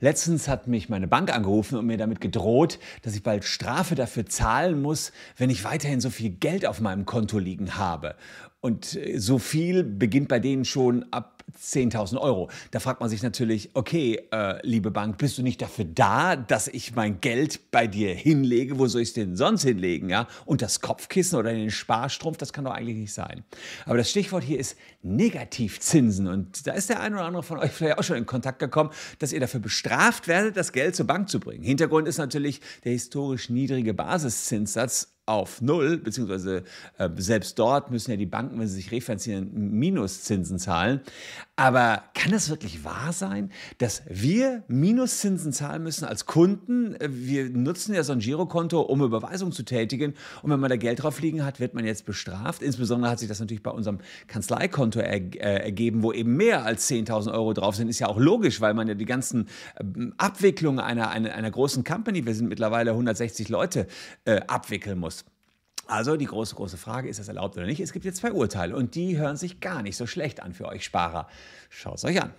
Letztens hat mich meine Bank angerufen und mir damit gedroht, dass ich bald Strafe dafür zahlen muss, wenn ich weiterhin so viel Geld auf meinem Konto liegen habe. Und äh, so viel beginnt bei denen schon ab 10.000 Euro. Da fragt man sich natürlich, okay, äh, liebe Bank, bist du nicht dafür da, dass ich mein Geld bei dir hinlege? Wo soll ich es denn sonst hinlegen? Ja? Und das Kopfkissen oder den Sparstrumpf, das kann doch eigentlich nicht sein. Aber das Stichwort hier ist Negativzinsen. Und da ist der ein oder andere von euch vielleicht auch schon in Kontakt gekommen, dass ihr dafür bestraft werdet, das Geld zur Bank zu bringen. Hintergrund ist natürlich der historisch niedrige Basiszinssatz auf Null, beziehungsweise äh, selbst dort müssen ja die Banken, wenn sie sich refinanzieren, Minuszinsen zahlen. Aber kann das wirklich wahr sein, dass wir Minuszinsen zahlen müssen als Kunden? Wir nutzen ja so ein Girokonto, um Überweisungen zu tätigen. Und wenn man da Geld drauf liegen hat, wird man jetzt bestraft. Insbesondere hat sich das natürlich bei unserem Kanzleikonto er, äh, ergeben, wo eben mehr als 10.000 Euro drauf sind. Ist ja auch logisch, weil man ja die ganzen äh, Abwicklungen einer, einer, einer großen Company, wir sind mittlerweile 160 Leute, äh, abwickeln muss. Also die große, große Frage, ist das erlaubt oder nicht? Es gibt jetzt zwei Urteile und die hören sich gar nicht so schlecht an für euch Sparer. Schaut es euch an.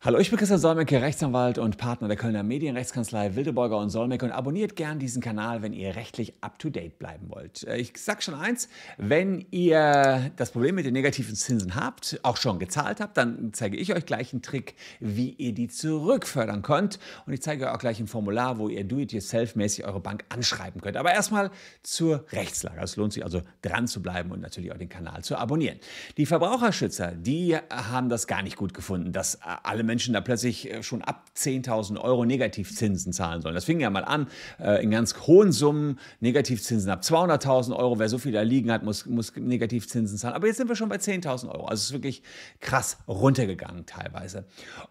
Hallo, ich bin Christian Solmecke, Rechtsanwalt und Partner der Kölner Medienrechtskanzlei Wildeborger und Solmecke und abonniert gern diesen Kanal, wenn ihr rechtlich up-to-date bleiben wollt. Äh, ich sag schon eins, wenn ihr das Problem mit den negativen Zinsen habt, auch schon gezahlt habt, dann zeige ich euch gleich einen Trick, wie ihr die zurückfördern könnt und ich zeige euch auch gleich ein Formular, wo ihr do-it-yourself-mäßig eure Bank anschreiben könnt. Aber erstmal zur Rechtslage. Es lohnt sich also dran zu bleiben und natürlich auch den Kanal zu abonnieren. Die Verbraucherschützer, die haben das gar nicht gut gefunden, dass alle Menschen da plötzlich äh, schon ab 10.000 Euro Negativzinsen zahlen sollen. Das fing ja mal an äh, in ganz hohen Summen, Negativzinsen ab 200.000 Euro. Wer so viel da liegen hat, muss, muss Negativzinsen zahlen. Aber jetzt sind wir schon bei 10.000 Euro. Also es ist wirklich krass runtergegangen teilweise.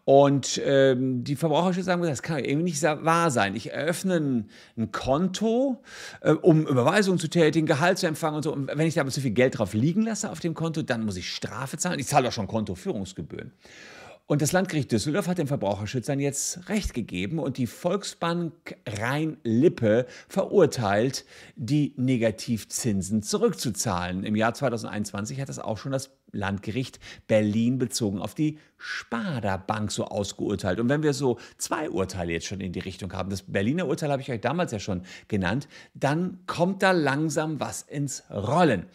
Und ähm, die Verbraucherschützer sagen, das kann irgendwie nicht wahr sein. Ich eröffne ein, ein Konto, äh, um Überweisungen zu tätigen, Gehalt zu empfangen und so. Und wenn ich da aber zu viel Geld drauf liegen lasse auf dem Konto, dann muss ich Strafe zahlen. Ich zahle doch schon Kontoführungsgebühren. Und das Landgericht Düsseldorf hat den Verbraucherschützern jetzt Recht gegeben und die Volksbank Rhein-Lippe verurteilt, die Negativzinsen zurückzuzahlen. Im Jahr 2021 hat das auch schon das Landgericht Berlin bezogen auf die Sparda Bank so ausgeurteilt. Und wenn wir so zwei Urteile jetzt schon in die Richtung haben, das Berliner Urteil habe ich euch damals ja schon genannt, dann kommt da langsam was ins Rollen.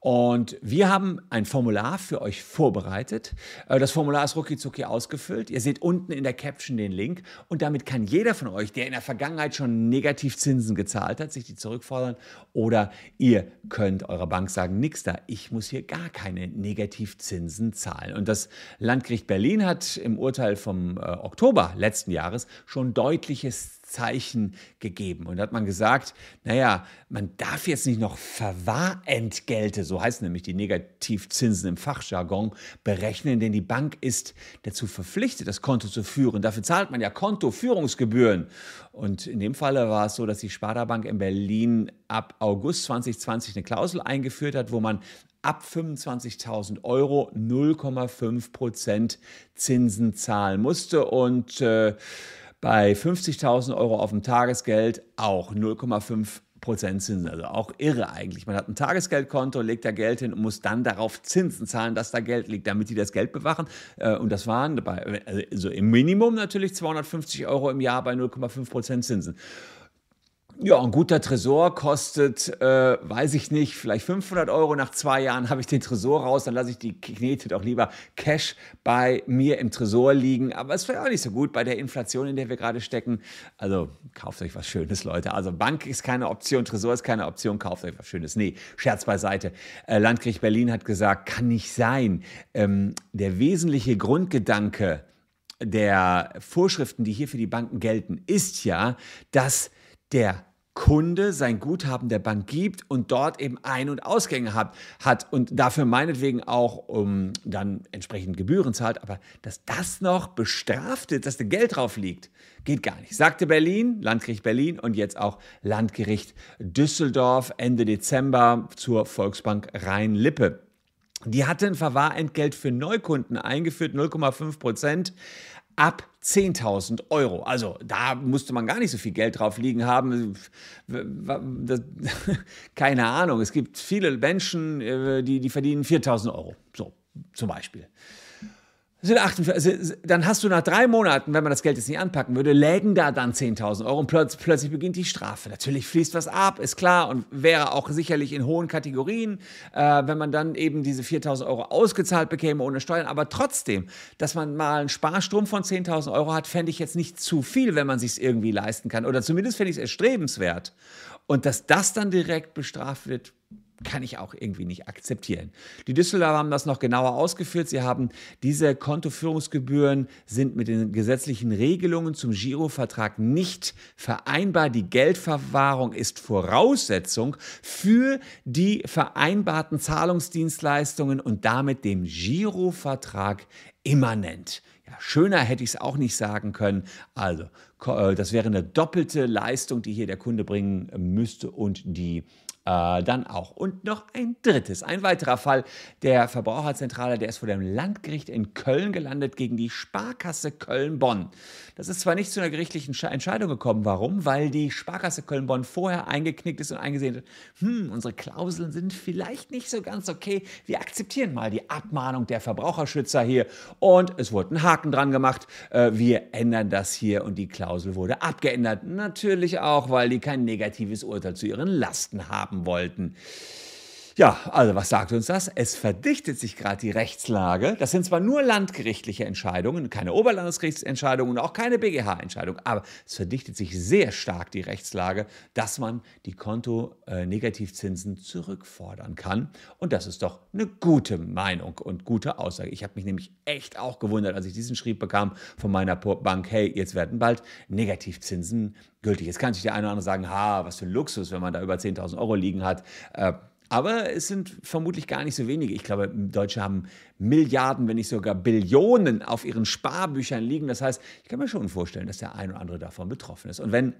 Und wir haben ein Formular für euch vorbereitet. Äh, das Formular ist rucki ausgefüllt. Ihr seht unten in der Caption den Link. Und damit kann jeder von euch, der in der Vergangenheit schon Negativzinsen gezahlt hat, sich die zurückfordern. Oder ihr könnt eurer Bank sagen, nix da, ich muss hier gar keine Negativzinsen zahlen. Und das Landgericht Berlin hat im Urteil vom äh, Oktober letzten Jahres schon deutliches Zeichen gegeben. Und da hat man gesagt, naja, man darf jetzt nicht noch Verwahrentgelte, so heißen nämlich die Negativzinsen im Fachjargon, berechnen, denn die Bank ist dazu verpflichtet, das Konto zu führen. Dafür zahlt man ja Kontoführungsgebühren. Und in dem Falle war es so, dass die Sparda Bank in Berlin ab August 2020 eine Klausel eingeführt hat, wo man ab 25.000 Euro 0,5 Prozent Zinsen zahlen musste. Und äh, bei 50.000 Euro auf dem Tagesgeld auch 0,5 Prozent Zinsen. Also auch irre eigentlich. Man hat ein Tagesgeldkonto, legt da Geld hin und muss dann darauf Zinsen zahlen, dass da Geld liegt, damit die das Geld bewachen. Äh, und das waren bei, also im Minimum natürlich 250 Euro im Jahr bei 0,5 Prozent Zinsen. Ja, ein guter Tresor kostet, äh, weiß ich nicht, vielleicht 500 Euro. Nach zwei Jahren habe ich den Tresor raus, dann lasse ich die Knete doch lieber Cash bei mir im Tresor liegen. Aber es wäre auch nicht so gut bei der Inflation, in der wir gerade stecken. Also kauft euch was Schönes, Leute. Also Bank ist keine Option, Tresor ist keine Option, kauft euch was Schönes. Nee, Scherz beiseite. Äh, Landgericht Berlin hat gesagt, kann nicht sein. Ähm, der wesentliche Grundgedanke der Vorschriften, die hier für die Banken gelten, ist ja, dass der Kunde sein Guthaben der Bank gibt und dort eben Ein- und Ausgänge hat, hat und dafür meinetwegen auch um, dann entsprechend Gebühren zahlt, aber dass das noch bestraft ist, dass da Geld drauf liegt, geht gar nicht. Sagte Berlin, Landgericht Berlin und jetzt auch Landgericht Düsseldorf Ende Dezember zur Volksbank Rhein-Lippe. Die hatte ein Verwahrentgelt für Neukunden eingeführt, 0,5 Prozent ab 10.000 Euro. Also da musste man gar nicht so viel Geld drauf liegen haben. Keine Ahnung, es gibt viele Menschen, äh, die, die verdienen 4.000 Euro. So, zum Beispiel sind 48, dann hast du nach drei Monaten, wenn man das Geld jetzt nicht anpacken würde, lägen da dann 10.000 Euro und plötzlich, plötzlich beginnt die Strafe. Natürlich fließt was ab, ist klar und wäre auch sicherlich in hohen Kategorien, äh, wenn man dann eben diese 4.000 Euro ausgezahlt bekäme ohne Steuern. Aber trotzdem, dass man mal einen Sparstrom von 10.000 Euro hat, fände ich jetzt nicht zu viel, wenn man sich irgendwie leisten kann. Oder zumindest fände ich es erstrebenswert. Und dass das dann direkt bestraft wird, kann ich auch irgendwie nicht akzeptieren. Die Düsseldorfer haben das noch genauer ausgeführt. Sie haben diese Kontoführungsgebühren sind mit den gesetzlichen Regelungen zum Girovertrag nicht vereinbar. Die Geldverwahrung ist Voraussetzung für die vereinbarten Zahlungsdienstleistungen und damit dem Girovertrag immanent. Ja, schöner hätte ich es auch nicht sagen können. Also, äh, das wäre eine doppelte Leistung, die hier der Kunde bringen müsste und die äh, dann auch. Und noch ein drittes, ein weiterer Fall der Verbraucherzentrale, der ist vor dem Landgericht in Köln gelandet gegen die Sparkasse Köln-Bonn. Das ist zwar nicht zu einer gerichtlichen Entscheidung gekommen. Warum? Weil die Sparkasse Köln-Bonn vorher eingeknickt ist und eingesehen hat, hm, unsere Klauseln sind vielleicht nicht so ganz okay. Wir akzeptieren mal die Abmahnung der Verbraucherschützer hier. Und es wurde ein Haken dran gemacht. Äh, wir ändern das hier und die Klausel wurde abgeändert. Natürlich auch, weil die kein negatives Urteil zu ihren Lasten haben haben wollten. Ja, also was sagt uns das? Es verdichtet sich gerade die Rechtslage. Das sind zwar nur landgerichtliche Entscheidungen, keine Oberlandesgerichtsentscheidungen und auch keine BGH-Entscheidung, aber es verdichtet sich sehr stark die Rechtslage, dass man die Konto-Negativzinsen zurückfordern kann. Und das ist doch eine gute Meinung und gute Aussage. Ich habe mich nämlich echt auch gewundert, als ich diesen Schrieb bekam von meiner Bank, hey, jetzt werden bald Negativzinsen gültig. Jetzt kann sich der eine oder andere sagen, ha, was für ein Luxus, wenn man da über 10.000 Euro liegen hat. Äh, aber es sind vermutlich gar nicht so wenige. Ich glaube, Deutsche haben Milliarden, wenn nicht sogar Billionen auf ihren Sparbüchern liegen. Das heißt, ich kann mir schon vorstellen, dass der ein oder andere davon betroffen ist. Und wenn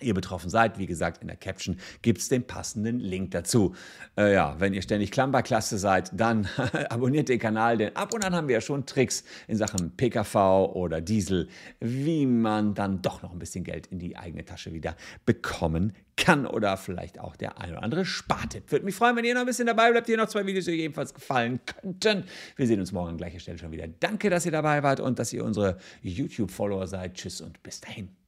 ihr betroffen seid, wie gesagt, in der Caption gibt es den passenden Link dazu. Äh, ja, wenn ihr ständig Klammerklasse seid, dann abonniert den Kanal, denn ab und an haben wir ja schon Tricks in Sachen PKV oder Diesel, wie man dann doch noch ein bisschen Geld in die eigene Tasche wieder bekommen kann oder vielleicht auch der ein oder andere Spartipp. Würde mich freuen, wenn ihr noch ein bisschen dabei bleibt. Hier noch zwei Videos, die euch ebenfalls gefallen könnten. Wir sehen uns morgen an gleicher Stelle schon wieder. Danke, dass ihr dabei wart und dass ihr unsere YouTube-Follower seid. Tschüss und bis dahin.